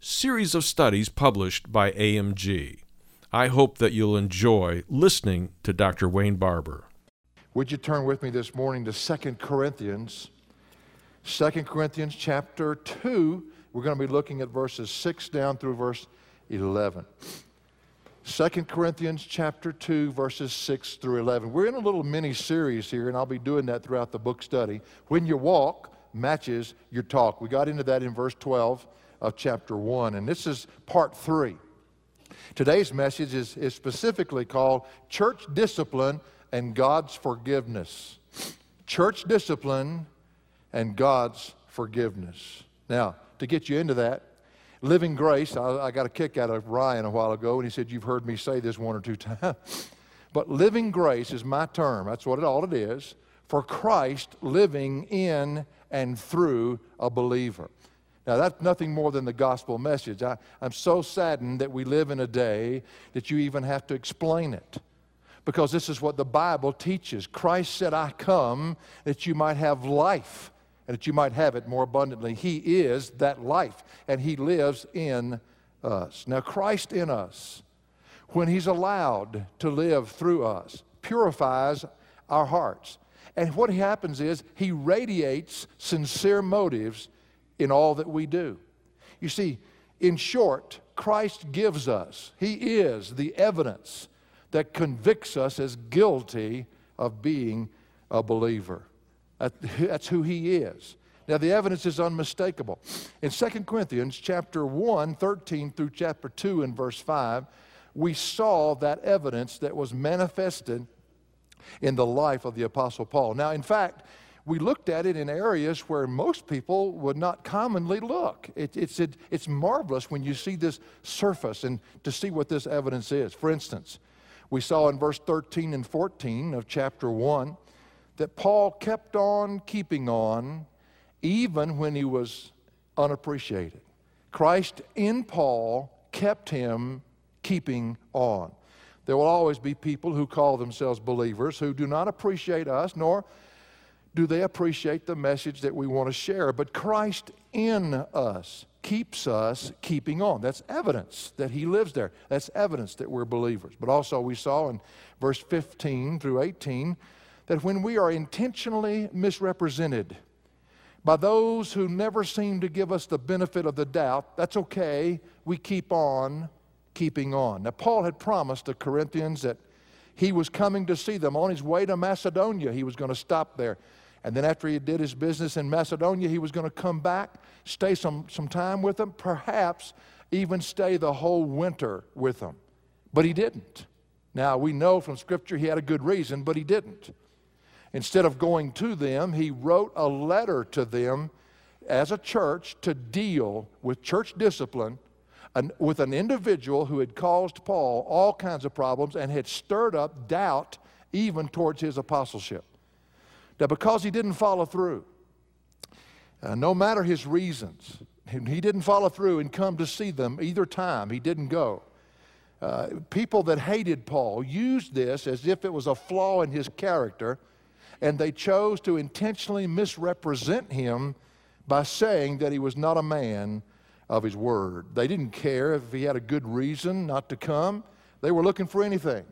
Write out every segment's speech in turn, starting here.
series of studies published by AMG. I hope that you'll enjoy listening to Dr. Wayne Barber. Would you turn with me this morning to 2 Corinthians? 2 Corinthians chapter 2. We're going to be looking at verses 6 down through verse 11. 2 Corinthians chapter 2 verses 6 through 11. We're in a little mini series here and I'll be doing that throughout the book study. When your walk matches your talk. We got into that in verse 12 of chapter 1. And this is part 3. Today's message is, is specifically called Church Discipline and God's Forgiveness. Church Discipline and God's Forgiveness. Now, to get you into that, Living Grace, I, I got a kick out of Ryan a while ago, and he said, You've heard me say this one or two times. but living grace is my term. That's what it all it is for Christ living in and through a believer. Now, that's nothing more than the gospel message. I, I'm so saddened that we live in a day that you even have to explain it. Because this is what the Bible teaches. Christ said, I come that you might have life and that you might have it more abundantly. He is that life, and He lives in us. Now, Christ in us, when He's allowed to live through us, purifies our hearts. And what happens is He radiates sincere motives in all that we do. You see, in short, Christ gives us, He is the evidence that convicts us as guilty of being a believer. That's who He is. Now, the evidence is unmistakable. In 2 Corinthians chapter 1, 13 through chapter 2 and verse 5, we saw that evidence that was manifested in the life of the Apostle Paul. Now, in fact, we looked at it in areas where most people would not commonly look. It, it's, it, it's marvelous when you see this surface and to see what this evidence is. For instance, we saw in verse 13 and 14 of chapter 1 that Paul kept on keeping on even when he was unappreciated. Christ in Paul kept him keeping on. There will always be people who call themselves believers who do not appreciate us nor do they appreciate the message that we want to share. But Christ in us keeps us keeping on. That's evidence that He lives there. That's evidence that we're believers. But also, we saw in verse 15 through 18 that when we are intentionally misrepresented by those who never seem to give us the benefit of the doubt, that's okay. We keep on keeping on. Now, Paul had promised the Corinthians that he was coming to see them on his way to Macedonia. He was going to stop there. And then after he did his business in Macedonia, he was going to come back, stay some, some time with them, perhaps even stay the whole winter with them. But he didn't. Now, we know from Scripture he had a good reason, but he didn't. Instead of going to them, he wrote a letter to them as a church to deal with church discipline an, with an individual who had caused Paul all kinds of problems and had stirred up doubt even towards his apostleship. Now, because he didn't follow through, uh, no matter his reasons, he didn't follow through and come to see them either time. He didn't go. Uh, people that hated Paul used this as if it was a flaw in his character, and they chose to intentionally misrepresent him by saying that he was not a man of his word. They didn't care if he had a good reason not to come, they were looking for anything.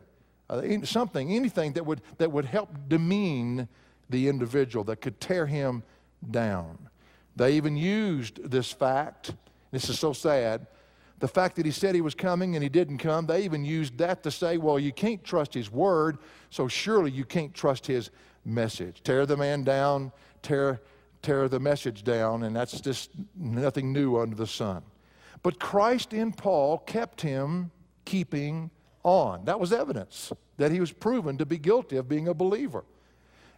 Uh, something, anything that would, that would help demean the individual that could tear him down. They even used this fact, this is so sad, The fact that he said he was coming and he didn't come, they even used that to say, well, you can't trust his word, so surely you can't trust his message. Tear the man down, tear, tear the message down, and that's just nothing new under the sun. But Christ in Paul kept him keeping on. That was evidence that he was proven to be guilty of being a believer.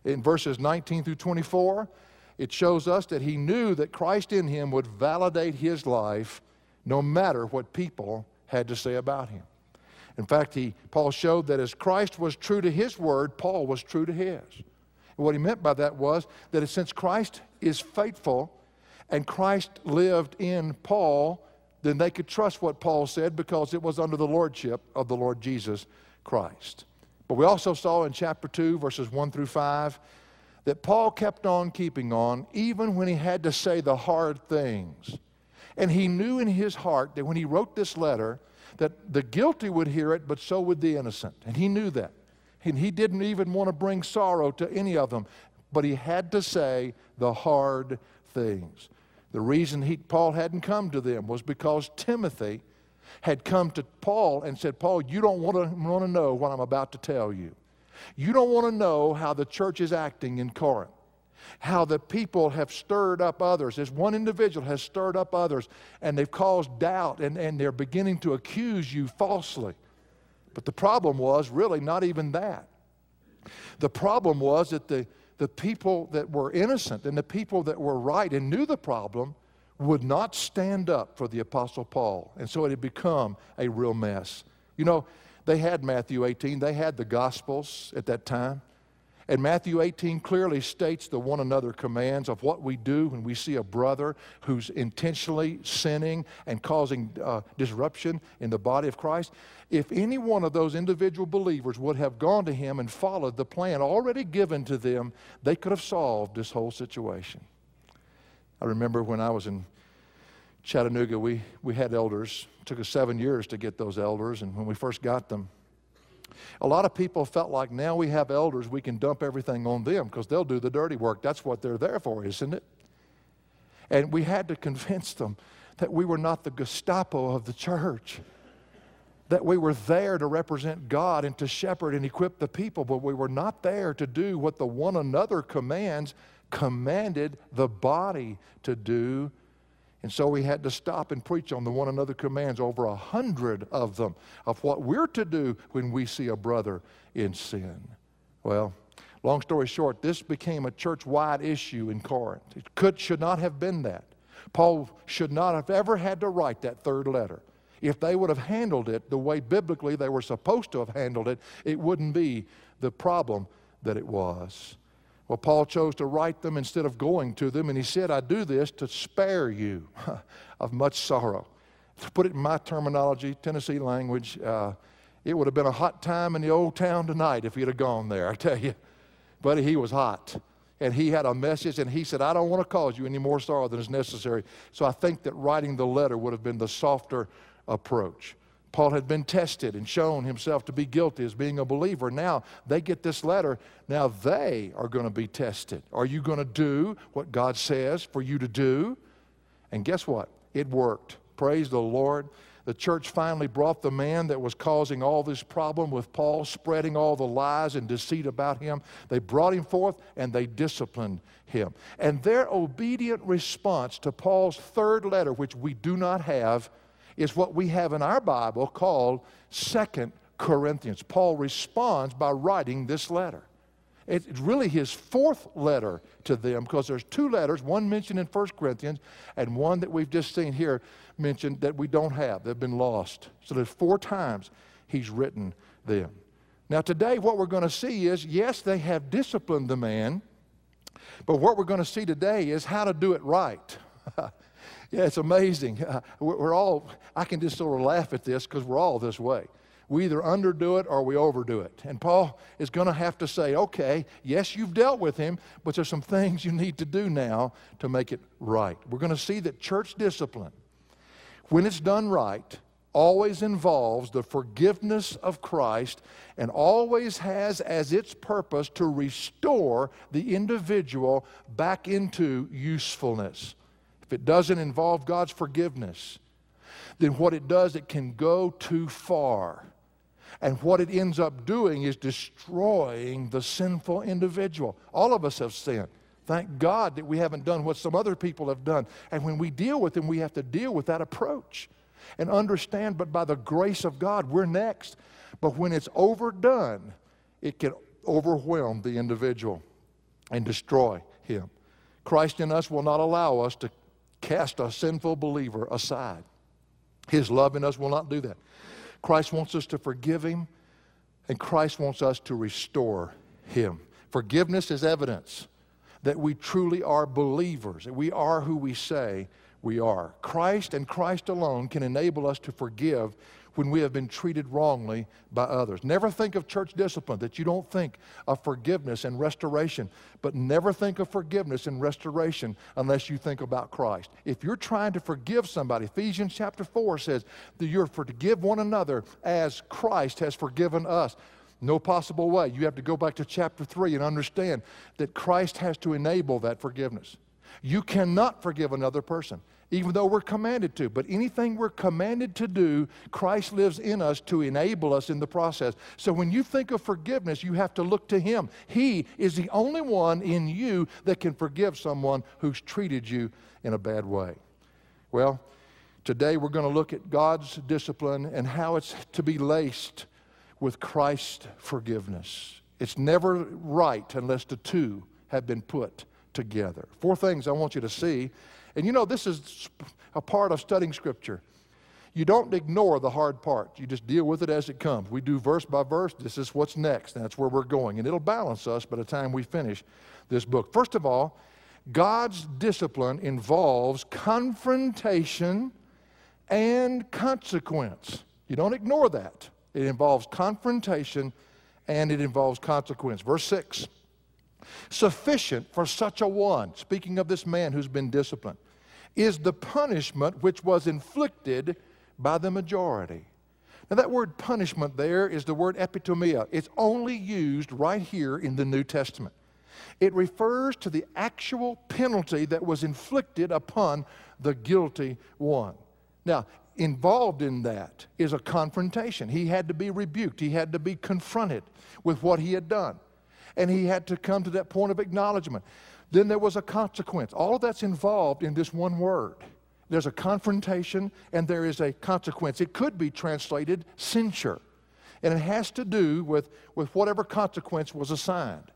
In verses 19 through 24, it shows us that he knew that Christ in him would validate his life no matter what people had to say about him. In fact, he, Paul showed that as Christ was true to his word, Paul was true to his. And what he meant by that was that since Christ is faithful and Christ lived in Paul, then they could trust what Paul said because it was under the lordship of the Lord Jesus Christ. But we also saw in chapter 2, verses 1 through 5, that Paul kept on keeping on even when he had to say the hard things. And he knew in his heart that when he wrote this letter, that the guilty would hear it, but so would the innocent. And he knew that. And he didn't even want to bring sorrow to any of them, but he had to say the hard things. The reason he, Paul hadn't come to them was because Timothy had come to Paul and said, Paul, you don't want to, want to know what I'm about to tell you. You don't want to know how the church is acting in Corinth how the people have stirred up others. As one individual has stirred up others, and they've caused doubt, and, and they're beginning to accuse you falsely. But the problem was really not even that. The problem was that the, the people that were innocent and the people that were right and knew the problem would not stand up for the Apostle Paul. And so it had become a real mess. You know, they had Matthew 18, they had the Gospels at that time. And Matthew 18 clearly states the one another commands of what we do when we see a brother who's intentionally sinning and causing uh, disruption in the body of Christ. If any one of those individual believers would have gone to him and followed the plan already given to them, they could have solved this whole situation. I remember when I was in Chattanooga, we, we had elders. It took us seven years to get those elders, and when we first got them, a lot of people felt like now we have elders, we can dump everything on them because they'll do the dirty work. That's what they're there for, isn't it? And we had to convince them that we were not the Gestapo of the church, that we were there to represent God and to shepherd and equip the people, but we were not there to do what the one another commands commanded the body to do and so we had to stop and preach on the one another commands, over a hundred of them, of what we're to do when we see a brother in sin. Well, long story short, this became a church wide issue in Corinth. It could, should not have been that. Paul should not have ever had to write that third letter. If they would have handled it the way biblically they were supposed to have handled it, it wouldn't be the problem that it was. Well, Paul chose to write them instead of going to them, and he said, I do this to spare you of much sorrow. To put it in my terminology, Tennessee language, uh, it would have been a hot time in the old town tonight if he'd have gone there, I tell you. But he was hot. And he had a message, and he said, I don't want to cause you any more sorrow than is necessary. So I think that writing the letter would have been the softer approach. Paul had been tested and shown himself to be guilty as being a believer. Now they get this letter. Now they are going to be tested. Are you going to do what God says for you to do? And guess what? It worked. Praise the Lord. The church finally brought the man that was causing all this problem with Paul, spreading all the lies and deceit about him. They brought him forth and they disciplined him. And their obedient response to Paul's third letter, which we do not have, is what we have in our Bible called Second Corinthians. Paul responds by writing this letter. It's really his fourth letter to them because there's two letters, one mentioned in First Corinthians and one that we've just seen here mentioned that we don't have. They've been lost. So there's four times he's written them. Now, today, what we're going to see is yes, they have disciplined the man, but what we're going to see today is how to do it right. Yeah, it's amazing. We're all, I can just sort of laugh at this because we're all this way. We either underdo it or we overdo it. And Paul is going to have to say, okay, yes, you've dealt with him, but there's some things you need to do now to make it right. We're going to see that church discipline, when it's done right, always involves the forgiveness of Christ and always has as its purpose to restore the individual back into usefulness if it doesn't involve God's forgiveness, then what it does, it can go too far. And what it ends up doing is destroying the sinful individual. All of us have sinned. Thank God that we haven't done what some other people have done. And when we deal with them, we have to deal with that approach and understand, but by the grace of God, we're next. But when it's overdone, it can overwhelm the individual and destroy him. Christ in us will not allow us to cast a sinful believer aside. His love in us will not do that. Christ wants us to forgive him, and Christ wants us to restore him. Forgiveness is evidence that we truly are believers, that we are who we say we are. Christ and Christ alone can enable us to forgive when we have been treated wrongly by others. Never think of church discipline that you don't think of forgiveness and restoration, but never think of forgiveness and restoration unless you think about Christ. If you're trying to forgive somebody, Ephesians chapter 4 says that you're to forgive one another as Christ has forgiven us. No possible way. You have to go back to chapter 3 and understand that Christ has to enable that forgiveness. You cannot forgive another person even though we're commanded to. But anything we're commanded to do, Christ lives in us to enable us in the process. So when you think of forgiveness, you have to look to Him. He is the only one in you that can forgive someone who's treated you in a bad way. Well, today we're going to look at God's discipline and how it's to be laced with Christ's forgiveness. It's never right unless the two have been put together. Four things I want you to see and you know, this is a part of studying Scripture. You don't ignore the hard part. You just deal with it as it comes. We do verse by verse. This is what's next. That's where we're going. And it'll balance us by the time we finish this book. First of all, God's discipline involves confrontation and consequence. You don't ignore that. It involves confrontation and it involves consequence. Verse 6 Sufficient for such a one, speaking of this man who's been disciplined, is the punishment which was inflicted by the majority. Now, that word punishment there is the word epitomia. It's only used right here in the New Testament. It refers to the actual penalty that was inflicted upon the guilty one. Now, involved in that is a confrontation. He had to be rebuked, he had to be confronted with what he had done and he had to come to that point of acknowledgement. Then there was a consequence. All of that's involved in this one word. There's a confrontation and there is a consequence. It could be translated censure. And it has to do with, with whatever consequence was assigned.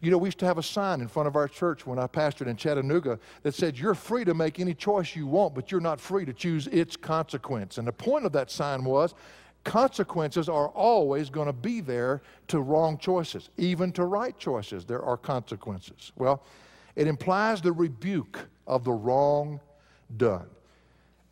You know, we used to have a sign in front of our church when I pastored in Chattanooga that said, You're free to make any choice you want, but you're not free to choose its consequence. And the point of that sign was consequences are always going to be there to wrong choices, even to right choices. There are consequences. Well, it implies the rebuke of the wrong done.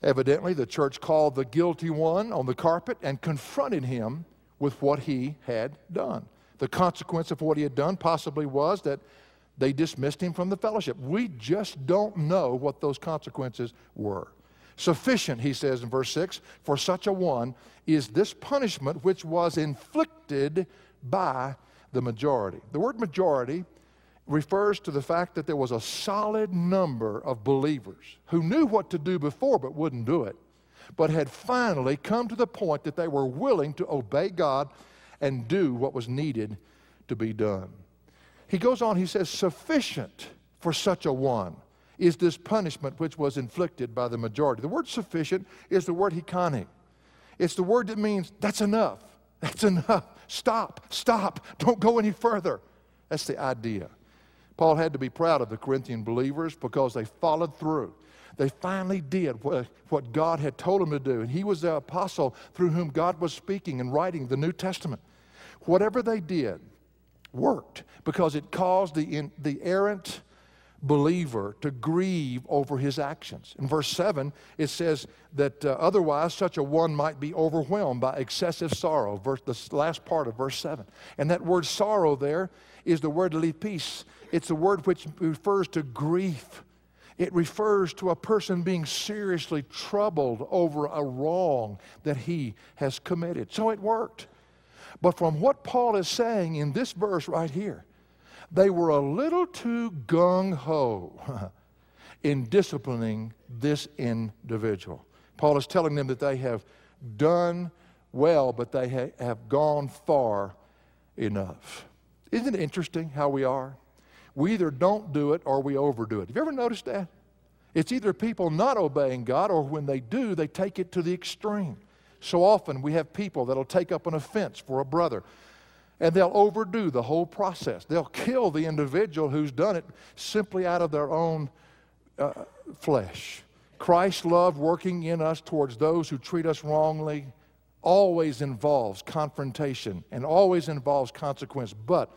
Evidently, the church called the guilty one on the carpet and confronted him with what he had done. The consequence of what he had done possibly was that they dismissed him from the fellowship. We just don't know what those consequences were. Sufficient, he says in verse 6, for such a one is this punishment which was inflicted by the majority. The word majority refers to the fact that there was a solid number of believers who knew what to do before but wouldn't do it, but had finally come to the point that they were willing to obey God and do what was needed to be done. He goes on, he says, sufficient for such a one is this punishment which was inflicted by the majority. The word sufficient is the word hikani. It's the word that means that's enough. That's enough. Stop. Stop. Don't go any further. That's the idea. Paul had to be proud of the Corinthian believers because they followed through. They finally did what, what God had told them to do. And he was the apostle through whom God was speaking and writing the New Testament. Whatever they did worked because it caused the, in, the errant, believer to grieve over his actions. In verse 7, it says that uh, otherwise such a one might be overwhelmed by excessive sorrow, verse, the last part of verse 7. And that word sorrow there is the word lipis. It's a word which refers to grief. It refers to a person being seriously troubled over a wrong that he has committed. So it worked. But from what Paul is saying in this verse right here, they were a little too gung ho in disciplining this individual. Paul is telling them that they have done well, but they ha- have gone far enough. Isn't it interesting how we are? We either don't do it or we overdo it. Have you ever noticed that? It's either people not obeying God or when they do, they take it to the extreme. So often we have people that'll take up an offense for a brother and they'll overdo the whole process. They'll kill the individual who's done it simply out of their own uh, flesh. Christ's love working in us towards those who treat us wrongly always involves confrontation and always involves consequence. But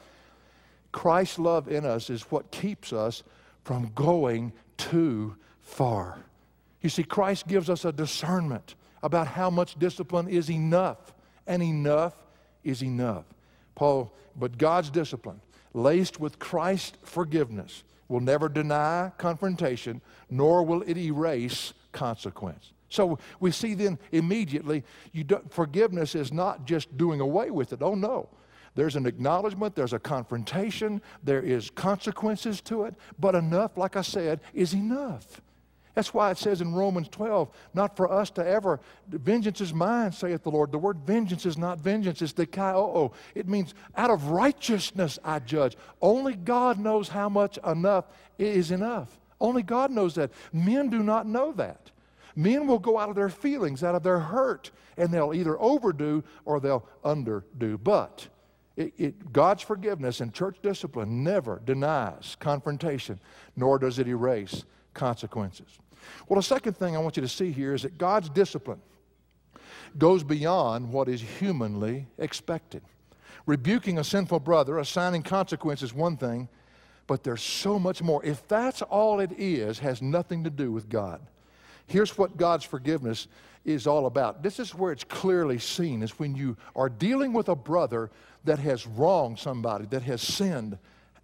Christ's love in us is what keeps us from going too far. You see, Christ gives us a discernment about how much discipline is enough, and enough is enough. Paul, but God's discipline, laced with Christ's forgiveness, will never deny confrontation, nor will it erase consequence. So we see then immediately, forgiveness is not just doing away with it. Oh no. There's an acknowledgement, there's a confrontation, there is consequences to it, but enough, like I said, is enough. That's why it says in Romans 12, not for us to ever, vengeance is mine, saith the Lord. The word vengeance is not vengeance, it's the kaio. It means out of righteousness I judge. Only God knows how much enough is enough. Only God knows that. Men do not know that. Men will go out of their feelings, out of their hurt, and they'll either overdo or they'll underdo. But it, it, God's forgiveness and church discipline never denies confrontation, nor does it erase consequences. Well, the second thing I want you to see here is that God's discipline goes beyond what is humanly expected. Rebuking a sinful brother, assigning consequences, one thing, but there's so much more. If that's all it is, has nothing to do with God. Here's what God's forgiveness is all about. This is where it's clearly seen is when you are dealing with a brother that has wronged somebody, that has sinned.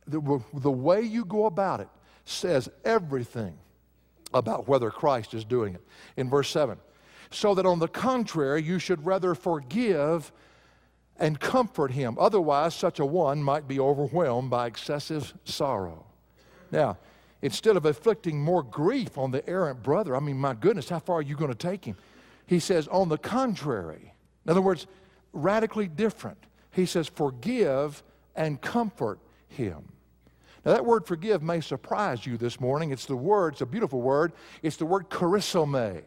The, the way you go about it says everything about whether Christ is doing it. In verse 7, so that on the contrary, you should rather forgive and comfort him. Otherwise, such a one might be overwhelmed by excessive sorrow. Now, instead of inflicting more grief on the errant brother, I mean, my goodness, how far are you going to take him? He says, on the contrary. In other words, radically different. He says, forgive and comfort him. Now, that word forgive may surprise you this morning. It's the word, it's a beautiful word. It's the word charisome.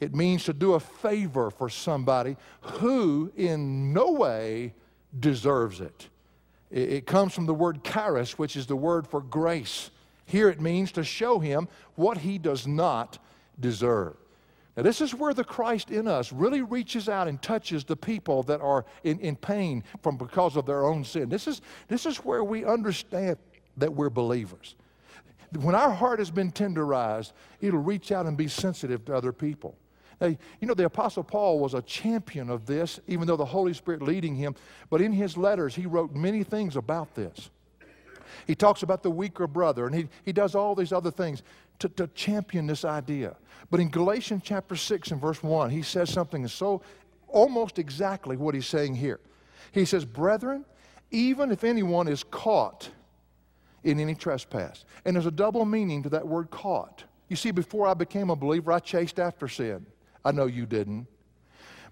It means to do a favor for somebody who in no way deserves it. It comes from the word charis, which is the word for grace. Here it means to show him what he does not deserve. Now, this is where the Christ in us really reaches out and touches the people that are in, in pain from because of their own sin. This is, this is where we understand that we're believers. When our heart has been tenderized, it'll reach out and be sensitive to other people. Now, you know, the Apostle Paul was a champion of this, even though the Holy Spirit leading him. But in his letters, he wrote many things about this. He talks about the weaker brother, and he, he does all these other things to, to champion this idea. But in Galatians chapter 6 and verse 1, he says something so almost exactly what he's saying here. He says, Brethren, even if anyone is caught in any trespass. And there's a double meaning to that word caught. You see, before I became a believer, I chased after sin. I know you didn't.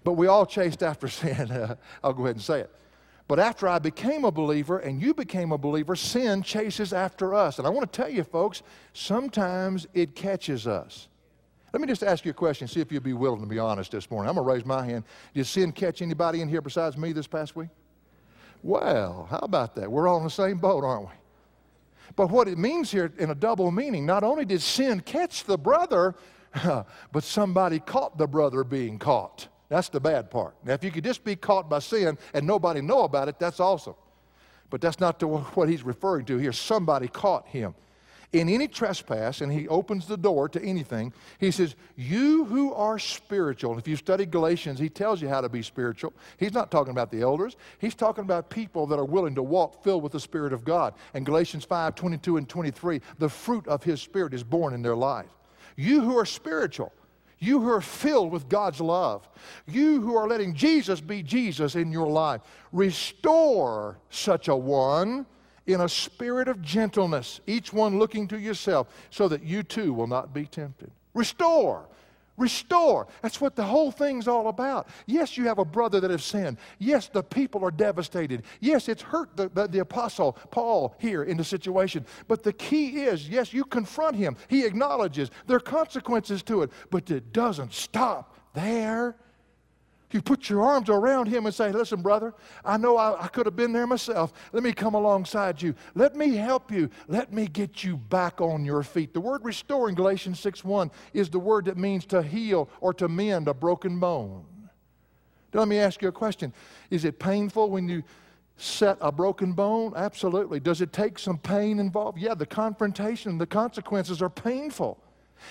But we all chased after sin. I'll go ahead and say it. But after I became a believer and you became a believer, sin chases after us. And I want to tell you, folks, sometimes it catches us. Let me just ask you a question, see if you'd be willing to be honest this morning. I'm going to raise my hand. Did sin catch anybody in here besides me this past week? Well, how about that? We're all in the same boat, aren't we? But what it means here in a double meaning, not only did sin catch the brother, but somebody caught the brother being caught. That's the bad part. Now, if you could just be caught by sin and nobody know about it, that's awesome. But that's not what he's referring to here. Somebody caught him in any trespass, and he opens the door to anything, he says, You who are spiritual. If you study Galatians, he tells you how to be spiritual. He's not talking about the elders, he's talking about people that are willing to walk filled with the Spirit of God. And Galatians 5 22 and 23, the fruit of his Spirit is born in their life. You who are spiritual, you who are filled with God's love, you who are letting Jesus be Jesus in your life, restore such a one in a spirit of gentleness, each one looking to yourself, so that you too will not be tempted. Restore. Restore. That's what the whole thing's all about. Yes, you have a brother that has sinned. Yes, the people are devastated. Yes, it's hurt the, the, the, apostle Paul here in the situation. But the key is yes, you confront him. He acknowledges there are consequences to it, but it doesn't stop there. You put your arms around him and say, Listen, brother, I know I, I, could have been there myself. Let me come alongside you. Let me help you. Let me get you back on your feet. The word restore in Galatians 6 1 is the word that means to heal or to mend a broken bone. Now, let me ask you a question Is it painful when you set a broken bone? Absolutely. Does it take some pain involved? Yeah, the confrontation, the consequences are painful.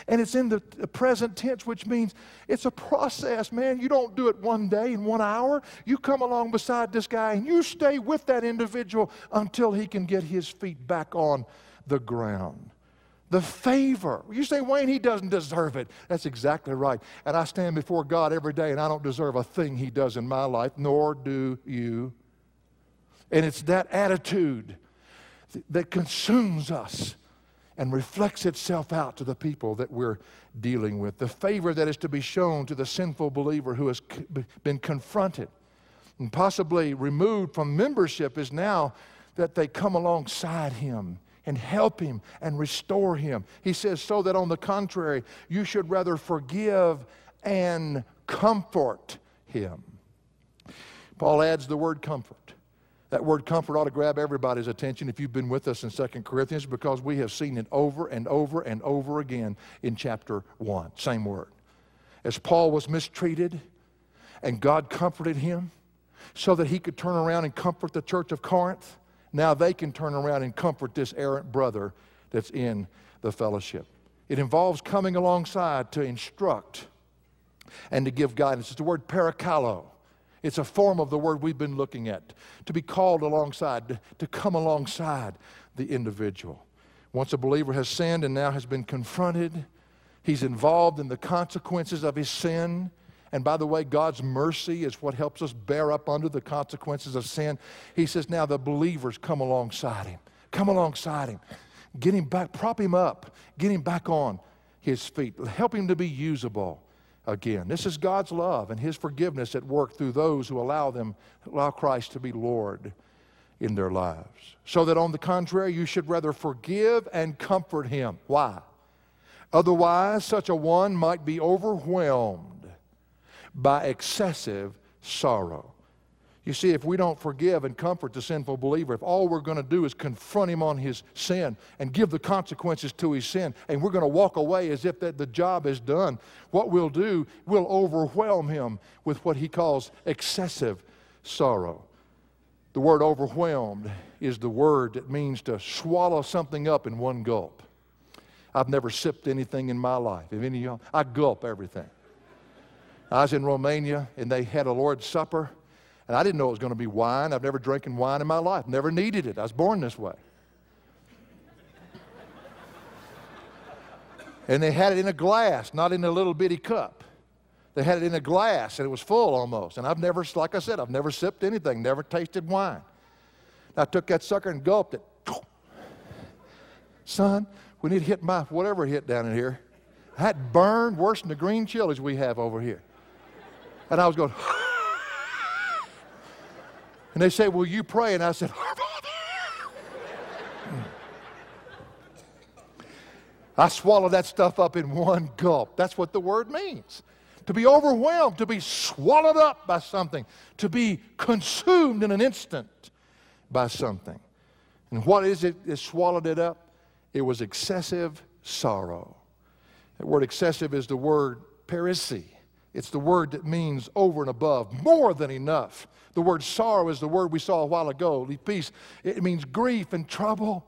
And it's in the present tense, which means it's a process, man. You don't do it one day in one hour. You come along beside this guy and you stay with that individual until he can get his feet back on the ground. The favor. You say, Wayne, he doesn't deserve it. That's exactly right. And I stand before God every day and I don't deserve a thing he does in my life, nor do you. And it's that attitude that consumes us and reflects itself out to the people that we're dealing with. The favor that is to be shown to the sinful believer who has been confronted and possibly removed from membership is now that they come alongside him and help him and restore him. He says, so that on the contrary, you should rather forgive and comfort him. Paul adds the word comfort. That word comfort ought to grab everybody's attention if you've been with us in 2 Corinthians because we have seen it over and over and over again in chapter 1. Same word. As Paul was mistreated and God comforted him so that he could turn around and comfort the church of Corinth, now they can turn around and comfort this errant brother that's in the fellowship. It involves coming alongside to instruct and to give guidance. It's the word parakalo. It's a form of the word we've been looking at to be called alongside, to, come alongside the individual. Once a believer has sinned and now has been confronted, he's involved in the consequences of his sin. And by the way, God's mercy is what helps us bear up under the consequences of sin. He says, now the believers come alongside him. Come alongside him. Get him back, prop him up, get him back on his feet, help him to be usable again. This is God's love and His forgiveness at work through those who allow them, allow Christ to be Lord in their lives. So that on the contrary, you should rather forgive and comfort him. Why? Otherwise, such a one might be overwhelmed by excessive sorrow. You see, if we don't forgive and comfort the sinful believer, if all we're going to do is confront him on his sin and give the consequences to his sin, and we're going to walk away as if that the job is done, what we'll do, we'll overwhelm him with what he calls excessive sorrow. The word overwhelmed is the word that means to swallow something up in one gulp. I've never sipped anything in my life. If any of y'all, I gulp everything. I was in Romania and they had a Lord's Supper and I didn't know it was going to be wine. I've never drinking wine in my life, never needed it. I was born this way. and they had it in a glass, not in a little bitty cup. They had it in a glass and it was full almost. And I've never, like I said, I've never sipped anything, never tasted wine. I took that sucker and gulped it. Son, we need to hit my whatever hit down in here. that burned worse than the green chilies we have over here. And I was going, and they say, Will you pray? And I said, I swallowed that stuff up in one gulp. That's what the word means. To be overwhelmed, to be swallowed up by something, to be consumed in an instant by something. And what is it that swallowed it up? It was excessive sorrow. That word excessive is the word perisi. It's the word that means over and above, more than enough. The word sorrow is the word we saw a while ago. Peace. It means grief and trouble.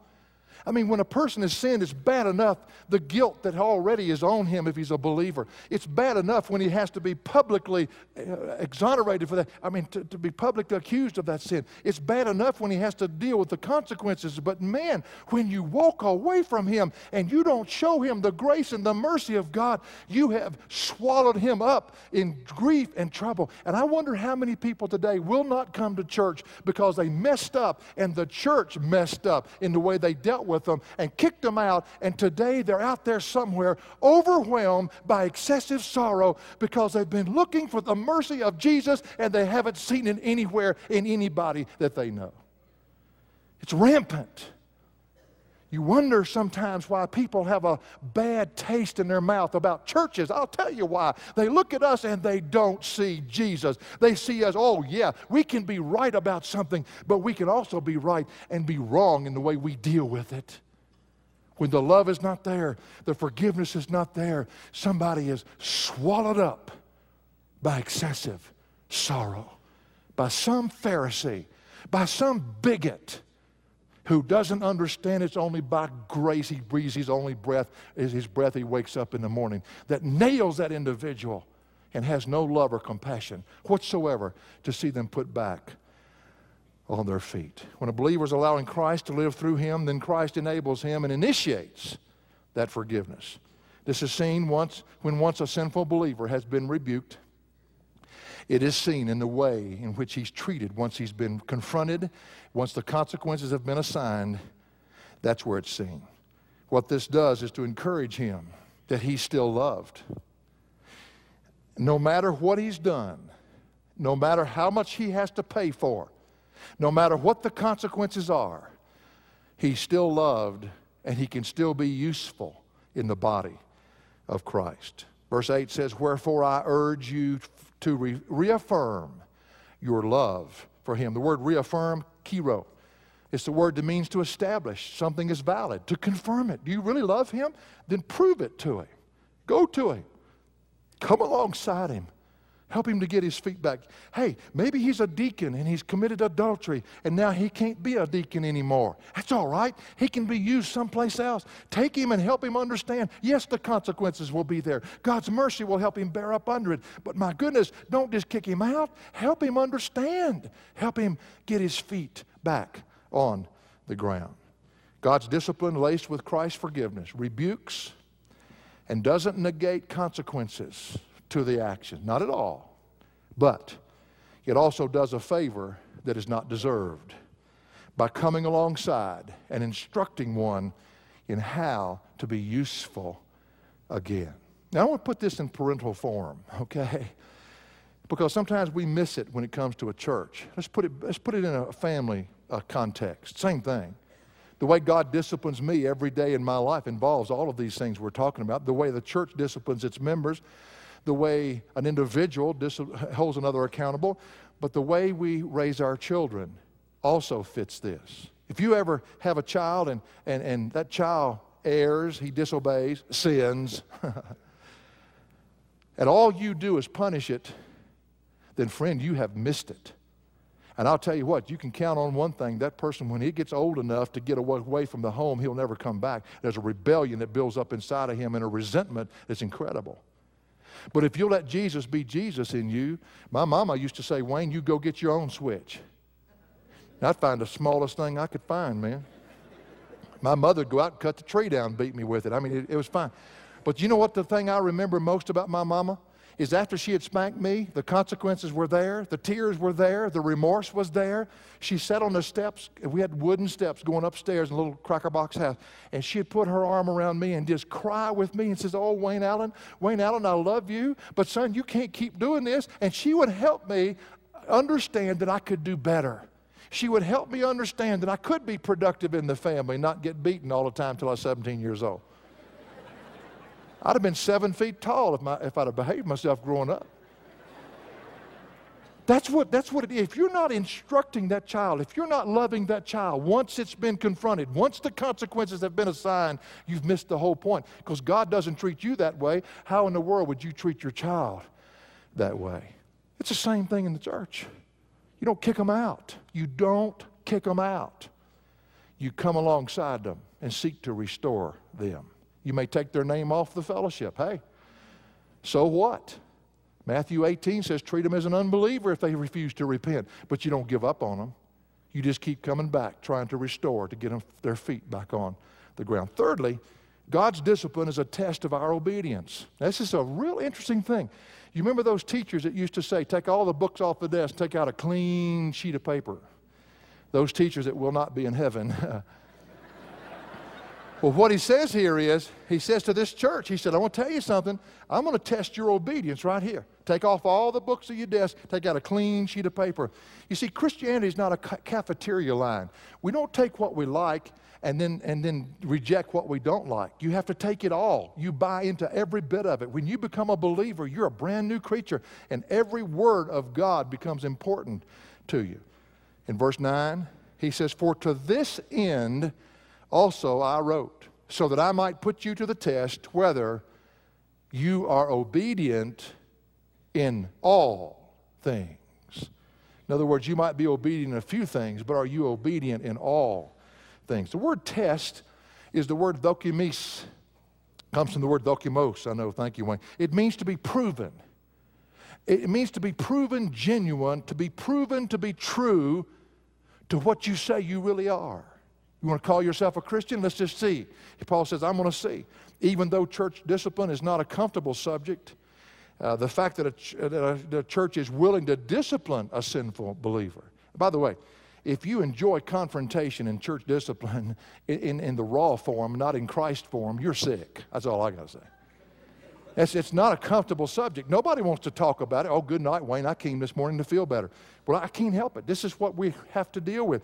I mean, when a person has sinned, it's bad enough the guilt that already is on him if he's a believer. It's bad enough when he has to be publicly uh, exonerated for that. I mean, to, to be publicly accused of that sin. It's bad enough when he has to deal with the consequences. But man, when you walk away from him and you don't show him the grace and the mercy of God, you have swallowed him up in grief and trouble. And I wonder how many people today will not come to church because they messed up and the church messed up in the way they dealt with with them and kicked them out. And today they're out there somewhere overwhelmed by excessive sorrow because they've been looking for the mercy of Jesus and they haven't seen it anywhere in anybody that they know. It's rampant. You wonder sometimes why people have a bad taste in their mouth about churches. I'll tell you why. They look at us and they don't see Jesus. They see us, oh, yeah, we can be right about something, but we can also be right and be wrong in the way we deal with it. When the love is not there, the forgiveness is not there, somebody is swallowed up by excessive sorrow, by some Pharisee, by some bigot who doesn't understand it's only by grace he breathes his only breath is his breath he wakes up in the morning that nails that individual and has no love or compassion whatsoever to see them put back on their feet. When a believer is allowing christ to live through him then christ enables him and initiates that forgiveness. This is seen once when once a sinful believer has been rebuked it is seen in the way in which he's treated once he's been confronted, once the consequences have been assigned. That's where it's seen. What this does is to encourage him that he's still loved. No matter what he's done, no matter how much he has to pay for, no matter what the consequences are, he's still loved and he can still be useful in the body of Christ. Verse 8 says, Wherefore I urge you to re- reaffirm your love for him. The word reaffirm, kiro, it's the word that means to establish something is valid, to confirm it. Do you really love him? Then prove it to him. Go to him. Come alongside him. Help him to get his feet back. Hey, maybe he's a deacon and he's committed adultery and now he can't be a deacon anymore. That's all right. He can be used someplace else. Take him and help him understand. Yes, the consequences will be there. God's mercy will help him bear up under it. But my goodness, don't just kick him out. Help him understand. Help him get his feet back on the ground. God's discipline laced with Christ's forgiveness rebukes and doesn't negate consequences to the action. Not at all. But it also does a favor that is not deserved by coming alongside and instructing one in how to be useful again. Now, I want to put this in parental form, okay? Because sometimes we miss it when it comes to a church. Let's put it, let's put it in a family uh, context. Same thing. The way God disciplines me every day in my life involves all of these things we're talking about. The way the church disciplines its members the way an individual holds another accountable, but the way we raise our children also fits this. If you ever have a child and, and, and that child errs, he disobeys, sins, and all you do is punish it, then, friend, you have missed it. And I'll tell you what, you can count on one thing that person, when he gets old enough to get away from the home, he'll never come back. There's a rebellion that builds up inside of him and a resentment that's incredible. But if you'll let Jesus be Jesus in you, my mama used to say, Wayne, you go get your own switch. And I'd find the smallest thing I could find, man. My mother'd go out and cut the tree down beat me with it. I mean, it, it was fine. But you know what the thing I remember most about my mama? Is after she had spanked me, the consequences were there, the tears were there, the remorse was there. She sat on the steps, we had wooden steps going upstairs in a little cracker box house, and she'd put her arm around me and just cry with me and says, Oh, Wayne Allen, Wayne Allen, I love you, but son, you can't keep doing this. And she would help me understand that I could do better. She would help me understand that I could be productive in the family, not get beaten all the time till I was 17 years old. I'd have been seven feet tall if, my, if I'd have behaved myself growing up. That's what, that's what it is. If you're not instructing that child, if you're not loving that child, once it's been confronted, once the consequences have been assigned, you've missed the whole point. Because God doesn't treat you that way. How in the world would you treat your child that way? It's the same thing in the church. You don't kick them out. You don't kick them out. You come alongside them and seek to restore them. You may take their name off the fellowship. Hey, so what? Matthew 18 says, treat them as an unbeliever if they refuse to repent, but you don't give up on them. You just keep coming back, trying to restore, to get them, their feet back on the ground. Thirdly, God's discipline is a test of our obedience. This is a real interesting thing. You remember those teachers that used to say, take all the books off the desk, take out a clean sheet of paper. Those teachers that will not be in heaven. Well, what he says here is, he says to this church, he said, I want to tell you something. I'm going to test your obedience right here. Take off all the books of your desk, take out a clean sheet of paper. You see, Christianity is not a cafeteria line. We don't take what we like and then, and then reject what we don't like. You have to take it all. You buy into every bit of it. When you become a believer, you're a brand new creature, and every word of God becomes important to you. In verse 9, he says, For to this end, also I wrote, so that I might put you to the test whether you are obedient in all things. In other words, you might be obedient in a few things, but are you obedient in all things? The word test is the word dokimis. Comes from the word dokimos. I know, thank you, Wayne. It means to be proven. It means to be proven genuine, to be proven to be true to what you say you really are. You want to call yourself a Christian? Let's just see. Paul says, I'm going to see. Even though church discipline is not a comfortable subject, uh, the fact that a, ch- that a, the church is willing to discipline a sinful believer. By the way, if you enjoy confrontation in church discipline in, in, in the raw form, not in Christ form, you're sick. That's all I got to say. It's, it's not a comfortable subject. Nobody wants to talk about it. Oh, good night, Wayne. I came this morning to feel better. Well, I can't help it. This is what we have to deal with.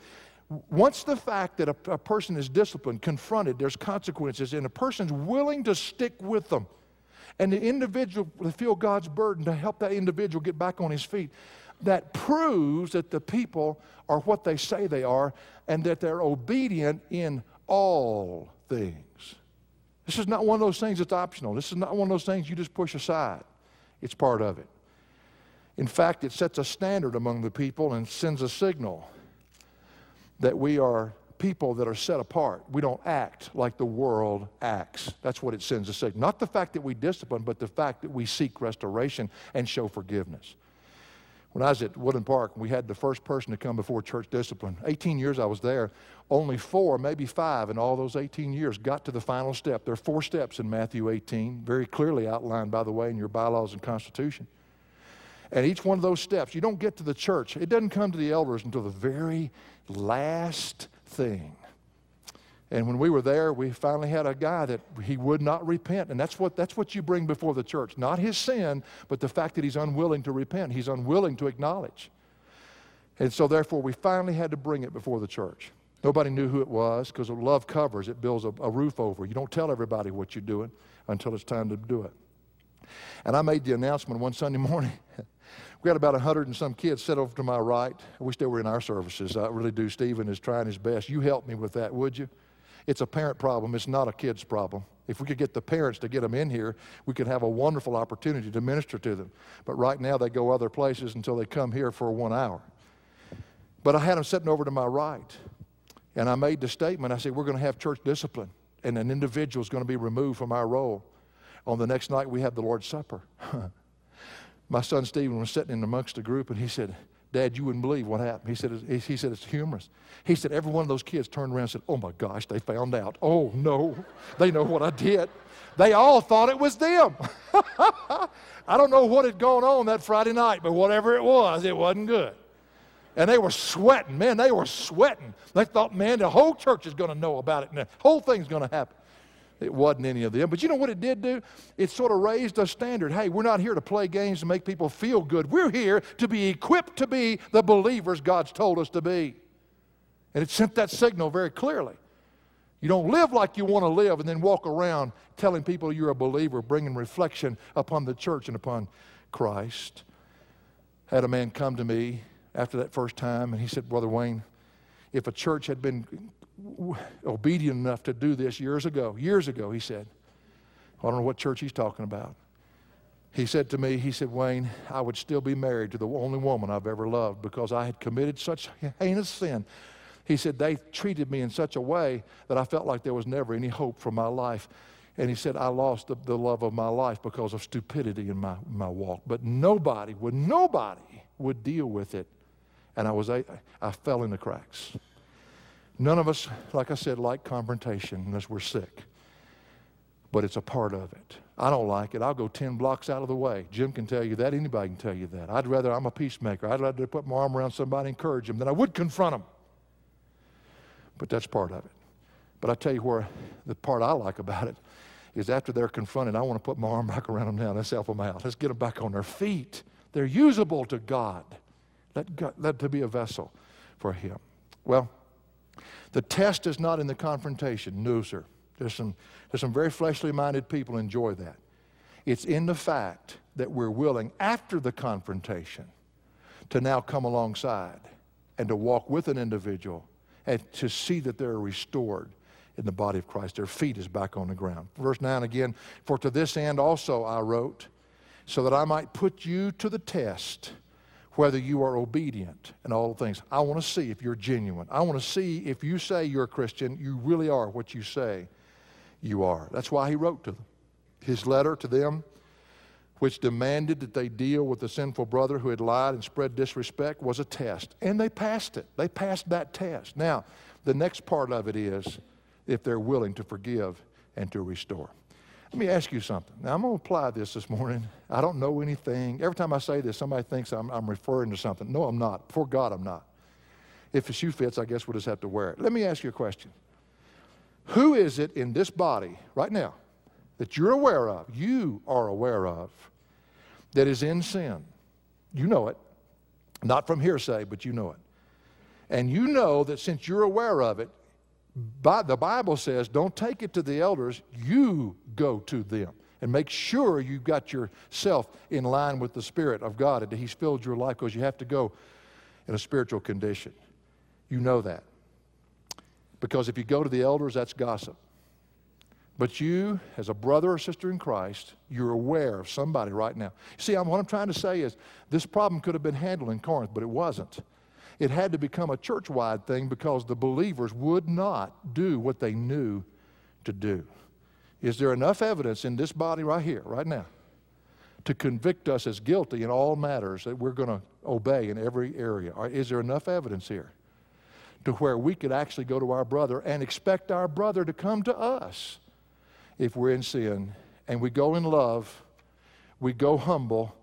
Once the fact that a, a person is disciplined, confronted, there's consequences, and a person's willing to stick with them, and the individual feel God's burden to help that individual get back on his feet, that proves that the people are what they say they are and that they're obedient in all things. This is not one of those things that's optional. This is not one of those things you just push aside. It's part of it. In fact, it sets a standard among the people and sends a signal that we are people that are set apart. We don't act like the world acts. That's what it sends a signal. Not the fact that we discipline, but the fact that we seek restoration and show forgiveness. When I was at Woodland Park, we had the first person to come before church discipline. 18 years I was there. Only four, maybe five in all those 18 years got to the final step. There are four steps in Matthew 18, very clearly outlined, by the way, in your bylaws and constitution. And each one of those steps, you don't get to the church. It doesn't come to the elders until the very last thing. And when we were there, we finally had a guy that he would not repent. And that's what, that's what you bring before the church. Not his sin, but the fact that he's unwilling to repent. He's unwilling to acknowledge. And so, therefore, we finally had to bring it before the church. Nobody knew who it was because love covers, it builds a, a roof over. You don't tell everybody what you're doing until it's time to do it. And I made the announcement one Sunday morning. we had about 100 and some kids set over to my right. I wish they were in our services. I really do. Stephen is trying his best. You help me with that, would you? It's a parent problem. It's not a kid's problem. If we could get the parents to get them in here, we could have a wonderful opportunity to minister to them. But right now, they go other places until they come here for one hour. But I had them sitting over to my right. And I made the statement I said, We're going to have church discipline, and an individual is going to be removed from our roll. On the next night, we had the Lord's Supper. My son Stephen was sitting in amongst the group, and he said, Dad, you wouldn't believe what happened. He said, he said, it's humorous. He said, every one of those kids turned around and said, oh my gosh, they found out. Oh no, they know what I did. They all thought it was them. I don't know what had gone on that Friday night, but whatever it was, it wasn't good. And they were sweating. Man, they were sweating. They thought, man, the whole church is going to know about it and the whole thing's going to happen. It wasn't any of them. But you know what it did do? It sort of raised a standard. Hey, we're not here to play games to make people feel good. We're here to be equipped to be the believers God's told us to be. And it sent that signal very clearly. You don't live like you want to live and then walk around telling people you're a believer, bringing reflection upon the church and upon Christ. Had a man come to me after that first time and he said, Brother Wayne, if a church had been obedient enough to do this years ago. Years ago, he said. I don't know what church he's talking about. He said to me, he said, Wayne, I would still be married to the only woman I've ever loved because I had committed such heinous sin. He said, they treated me in such a way that I felt like there was never any hope for my life. And he said, I lost the, the love of my life because of stupidity in my, my walk. But nobody would, nobody would deal with it. And I was, I, I fell in the cracks. None of us, like I said, like confrontation unless we're sick. But it's a part of it. I don't like it. I'll go 10 blocks out of the way. Jim can tell you that. Anybody can tell you that. I'd rather, I'm a peacemaker. I'd rather put my arm around somebody and encourage them than I would confront them. But that's part of it. But I tell you where the part I like about it is after they're confronted, I want to put my arm back around them now. Let's help them out. Let's get them back on their feet. They're usable to God. Let, God, let to be a vessel for Him. Well, the test is not in the confrontation. No, sir. There's some, there's some very fleshly minded people enjoy that. It's in the fact that we're willing, after the confrontation, to now come alongside and to walk with an individual and to see that they're restored in the body of Christ. Their feet is back on the ground. Verse 9 again, for to this end also I wrote, so that I might put you to the test whether you are obedient in all things. I want to see if you're genuine. I want to see if you say you're a Christian, you really are what you say you are. That's why he wrote to them. His letter to them, which demanded that they deal with the sinful brother who had lied and spread disrespect, was a test. And they passed it. They passed that test. Now, the next part of it is if they're willing to forgive and to restore. Let me ask you something. Now, I'm going to apply this this morning. I don't know anything. Every time I say this, somebody thinks I'm, I'm referring to something. No, I'm not. Before God, I'm not. If the shoe fits, I guess we'll just have to wear it. Let me ask you a question. Who is it in this body right now that you're aware of, you are aware of, that is in sin? You know it. Not from hearsay, but you know it. And you know that since you're aware of it, the Bible says, don't take it to the elders, you go to them and make sure you've got yourself in line with the Spirit of God and He's filled your life because you have to go in a spiritual condition. You know that. Because if you go to the elders, that's gossip. But you, as a brother or sister in Christ, you're aware of somebody right now. See, I'm, what I'm trying to say is this problem could have been handled in Corinth, but it wasn't. It had to become a church wide thing because the believers would not do what they knew to do. Is there enough evidence in this body right here, right now, to convict us as guilty in all matters that we're going to obey in every area? Is there enough evidence here? to where we could actually go to our brother and expect our brother to come to us if we're in sin. And we go in love, we go humble,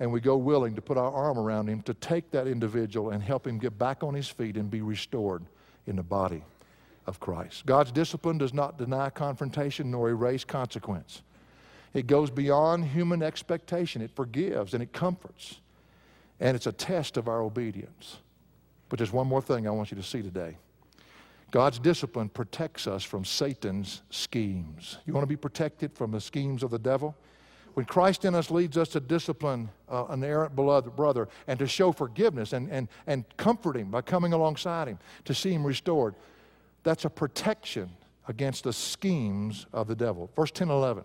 and we go willing to put our arm around him to take that individual and help him get back on his feet and be restored in the body of Christ. God's discipline does not deny confrontation nor erase consequence. It goes beyond human expectation. It forgives and it comforts. And it's a test of our obedience. But there's one more thing I want you to see today. God's discipline protects us from Satan's schemes. You want to be protected from the schemes of the devil? When Christ in us leads us to discipline uh, an errant beloved brother and to show forgiveness and, and, and comfort him by coming alongside him to see him restored, that's a protection against the schemes of the devil. Verse 10 11.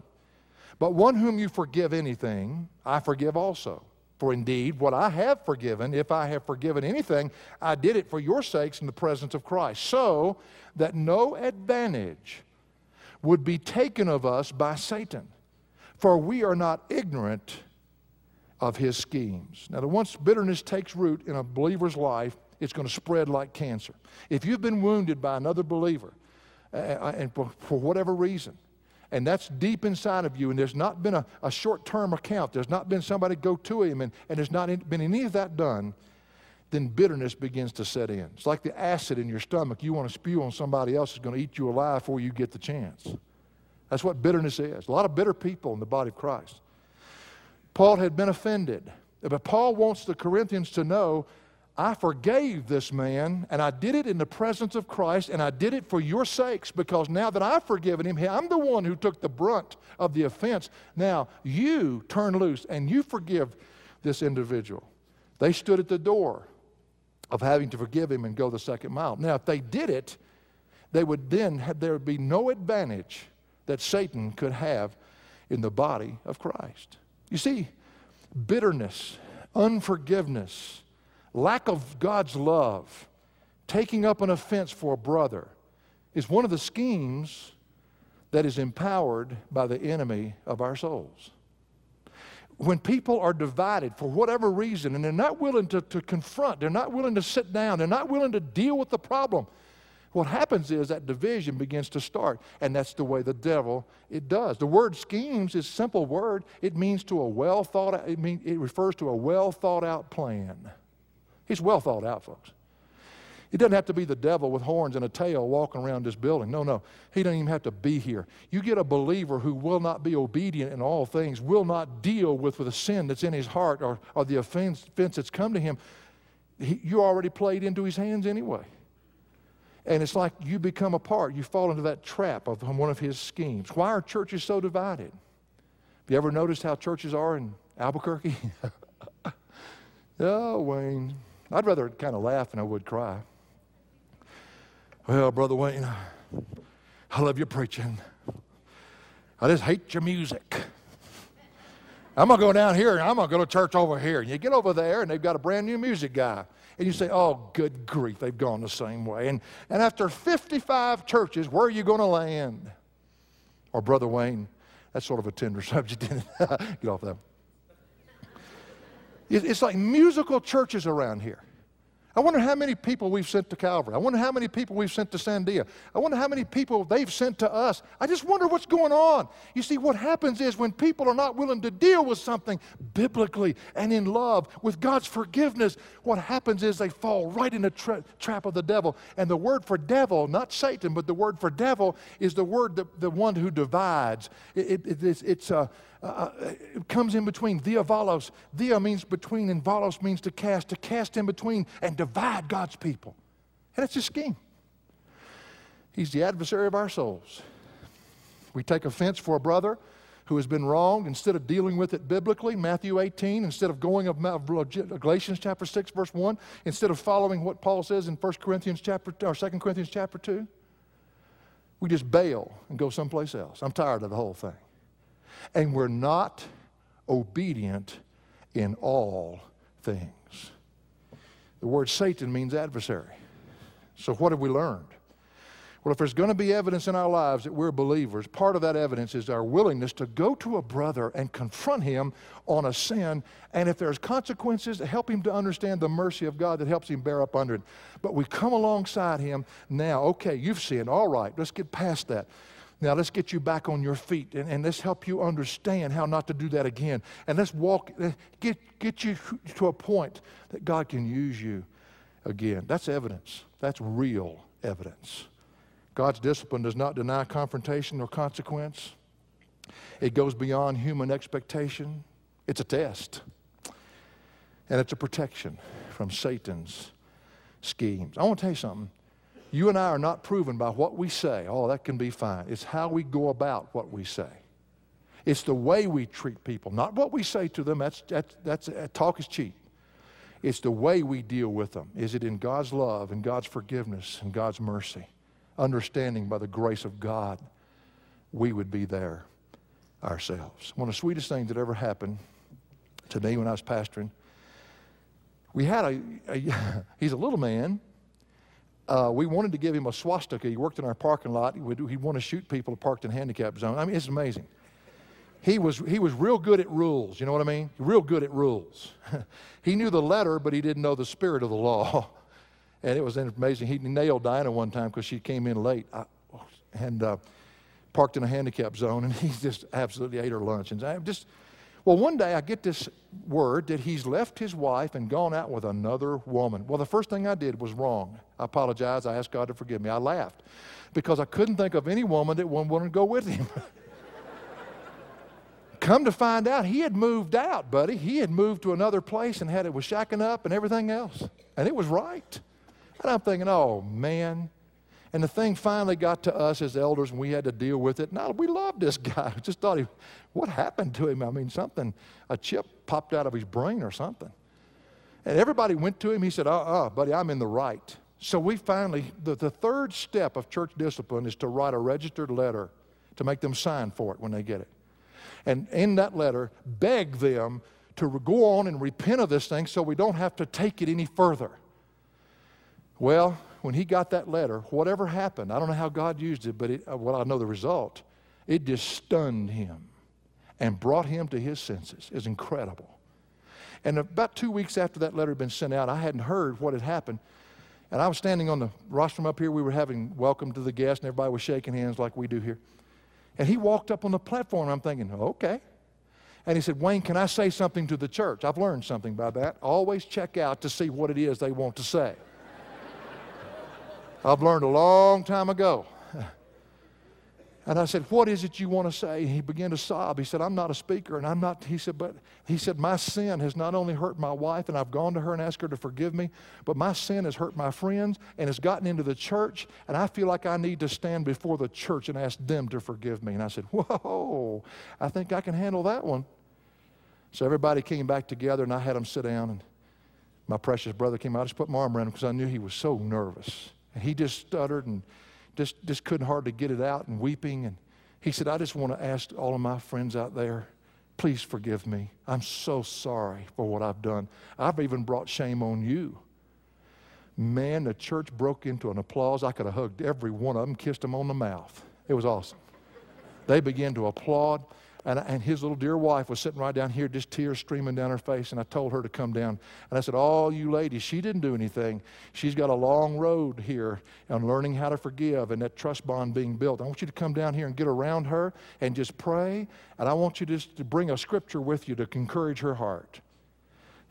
But one whom you forgive anything, I forgive also. For indeed, what I have forgiven, if I have forgiven anything, I did it for your sakes in the presence of Christ, so that no advantage would be taken of us by Satan. For we are not ignorant of his schemes. Now, once bitterness takes root in a believer's life, it's going to spread like cancer. If you've been wounded by another believer, uh, uh and for, for whatever reason, and that's deep inside of you, and there's not been a, a short term account, there's not been somebody go to him, and, and there's not been any of that done, then bitterness begins to set in. It's like the acid in your stomach. You want to spew on somebody else is going to eat you alive before you get the chance. That's what bitterness is. A lot of bitter people in the body of Christ. Paul had been offended. But Paul wants the Corinthians to know I forgave this man, and I did it in the presence of Christ, and I did it for your sakes, because now that I've forgiven him, I'm the one who took the brunt of the offense. Now you turn loose and you forgive this individual. They stood at the door of having to forgive him and go the second mile. Now, if they did it, they would then have, there would be no advantage that Satan could have in the body of Christ. You see, bitterness, unforgiveness, lack of God's love, taking up an offense for a brother, is one of the schemes that is empowered by the enemy of our souls. When people are divided for whatever reason and they're not willing to, to confront, they're not willing to sit down, they're not willing to deal with the problem, what happens is that division begins to start and that's the way the devil it does the word schemes is a simple word it means to a well thought out it, mean, it refers to a well thought out plan it's well thought out, folks. It doesn't have to be the devil with horns and a tail walking around this building. No, no. He doesn't even have to be here. You get a believer who will not be obedient in all things, will not deal with, with the sin that's in his heart or, or the offense, offense that's come to him. He, you already played into his hands anyway. And it's like you become a part. You fall into that trap of one of his schemes. Why are churches so divided? Have you ever noticed how churches are in Albuquerque? oh, Wayne. I'd rather kind of laugh than I would cry. Well, Brother Wayne, I love your preaching. I just hate your music. I'm going to go down here and I'm going to go to church over here. And you get over there and they've got a brand new music guy. And you say, oh, good grief, they've gone the same way. And, and after 55 churches, where are you going to land? Or, Brother Wayne, that's sort of a tender subject, Get off that. It's like musical churches around here. I wonder how many people we've sent to Calvary. I wonder how many people we've sent to Sandia. I wonder how many people they've sent to us. I just wonder what's going on. You see, what happens is when people are not willing to deal with something biblically and in love with God's forgiveness, what happens is they fall right in the tra- trap of the devil. And the word for devil, not Satan, but the word for devil is the word, that, the one who divides. It, it, it's, it's uh, uh, uh, it comes in between. Diavalos. Dia means between, and valos means to cast, to cast in between and divide God's people. And it's a scheme. He's the adversary of our souls. We take offense for a brother who has been wronged instead of dealing with it biblically matthew 18 instead of going of galatians chapter 6 verse 1 instead of following what paul says in 1 corinthians chapter or 2 corinthians chapter 2 we just bail and go someplace else i'm tired of the whole thing and we're not obedient in all things. The word Satan means adversary. So, what have we learned? Well, if there's going to be evidence in our lives that we're believers, part of that evidence is our willingness to go to a brother and confront him on a sin. And if there's consequences, help him to understand the mercy of God that helps him bear up under it. But we come alongside him now, okay, you've sinned. All right, let's get past that. Now, let's get you back on your feet and, and let's help you understand how not to do that again. And let's walk, uh, get, get you to a point that God can use you again. That's evidence. That's real evidence. God's discipline does not deny confrontation or consequence, it goes beyond human expectation. It's a test, and it's a protection from Satan's schemes. I want to tell you something. You and I are not proven by what we say. Oh, that can be fine. It's how we go about what we say. It's the way we treat people, not what we say to them. That's, that's, that's talk is cheap. It's the way we deal with them. Is it in God's love and God's forgiveness and God's mercy? Understanding by the grace of God, we would be there ourselves. One of the sweetest things that ever happened to me when I was pastoring, we had a, a he's a little man, uh, we wanted to give him a swastika. He worked in our parking lot. He would, he'd want to shoot people parked in handicap zone. I mean, it's amazing. He was, he was real good at rules. You know what I mean? Real good at rules. he knew the letter, but he didn't know the spirit of the law. and it was amazing. He nailed Diana one time because she came in late I, and uh, parked in a handicap zone, and he just absolutely ate her lunch. And I just well, one day I get this word that he's left his wife and gone out with another woman. Well, the first thing I did was wrong. I apologized. I asked God to forgive me. I laughed because I couldn't think of any woman that would want to go with him. Come to find out, he had moved out, buddy. He had moved to another place and had it was shacking up and everything else. And it was right. And I'm thinking, oh, man, and the thing finally got to us as elders, and we had to deal with it. Now, we loved this guy. I just thought, he, what happened to him? I mean, something, a chip popped out of his brain or something. And everybody went to him. He said, uh uh-uh, uh, buddy, I'm in the right. So we finally, the, the third step of church discipline is to write a registered letter to make them sign for it when they get it. And in that letter, beg them to go on and repent of this thing so we don't have to take it any further. Well, when he got that letter, whatever happened, I don't know how God used it, but it, uh, well, I know the result. It just stunned him and brought him to his senses. It's incredible. And about two weeks after that letter had been sent out, I hadn't heard what had happened. And I was standing on the rostrum up here. We were having welcome to the guests, and everybody was shaking hands like we do here. And he walked up on the platform. I'm thinking, okay. And he said, Wayne, can I say something to the church? I've learned something by that. Always check out to see what it is they want to say. I've learned a long time ago. And I said, What is it you want to say? He began to sob. He said, I'm not a speaker, and I'm not. He said, But he said, My sin has not only hurt my wife, and I've gone to her and asked her to forgive me, but my sin has hurt my friends and has gotten into the church, and I feel like I need to stand before the church and ask them to forgive me. And I said, Whoa, I think I can handle that one. So everybody came back together, and I had them sit down, and my precious brother came out. I just put my arm around him because I knew he was so nervous. And he just stuttered and just, just couldn't hardly get it out and weeping. And he said, I just want to ask all of my friends out there, please forgive me. I'm so sorry for what I've done. I've even brought shame on you. Man, the church broke into an applause. I could have hugged every one of them, kissed them on the mouth. It was awesome. They began to applaud. And, and his little dear wife was sitting right down here, just tears streaming down her face. And I told her to come down. And I said, All you ladies, she didn't do anything. She's got a long road here on learning how to forgive and that trust bond being built. I want you to come down here and get around her and just pray. And I want you just to bring a scripture with you to encourage her heart.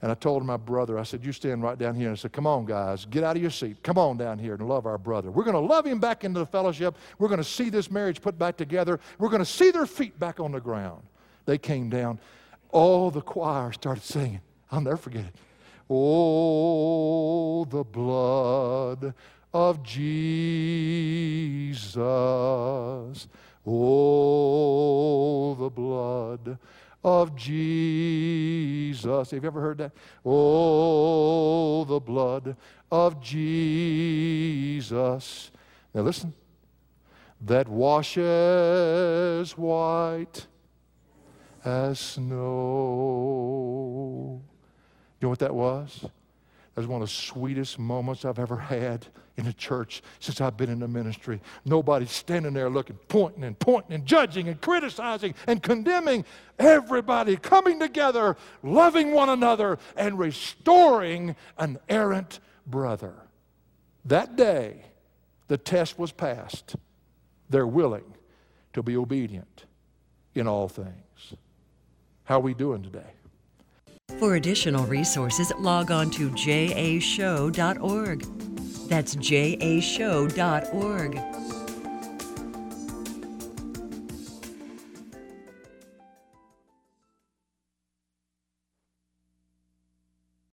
And I told my brother, I said, You stand right down here. And I said, Come on, guys, get out of your seat. Come on down here and love our brother. We're going to love him back into the fellowship. We're going to see this marriage put back together. We're going to see their feet back on the ground. They came down. All the choir started singing. I'll never forget it. Oh, the blood of Jesus. Oh, the blood of Jesus. Have you ever heard that? Oh, the blood of Jesus. Now listen. That washes white as snow. You know what that was? That was one of the sweetest moments I've ever had in a church since I've been in the ministry. Nobody's standing there looking, pointing and pointing and judging and criticizing and condemning. Everybody coming together, loving one another, and restoring an errant brother. That day, the test was passed. They're willing to be obedient in all things. How are we doing today? For additional resources, log on to jashow.org. That's jashow.org.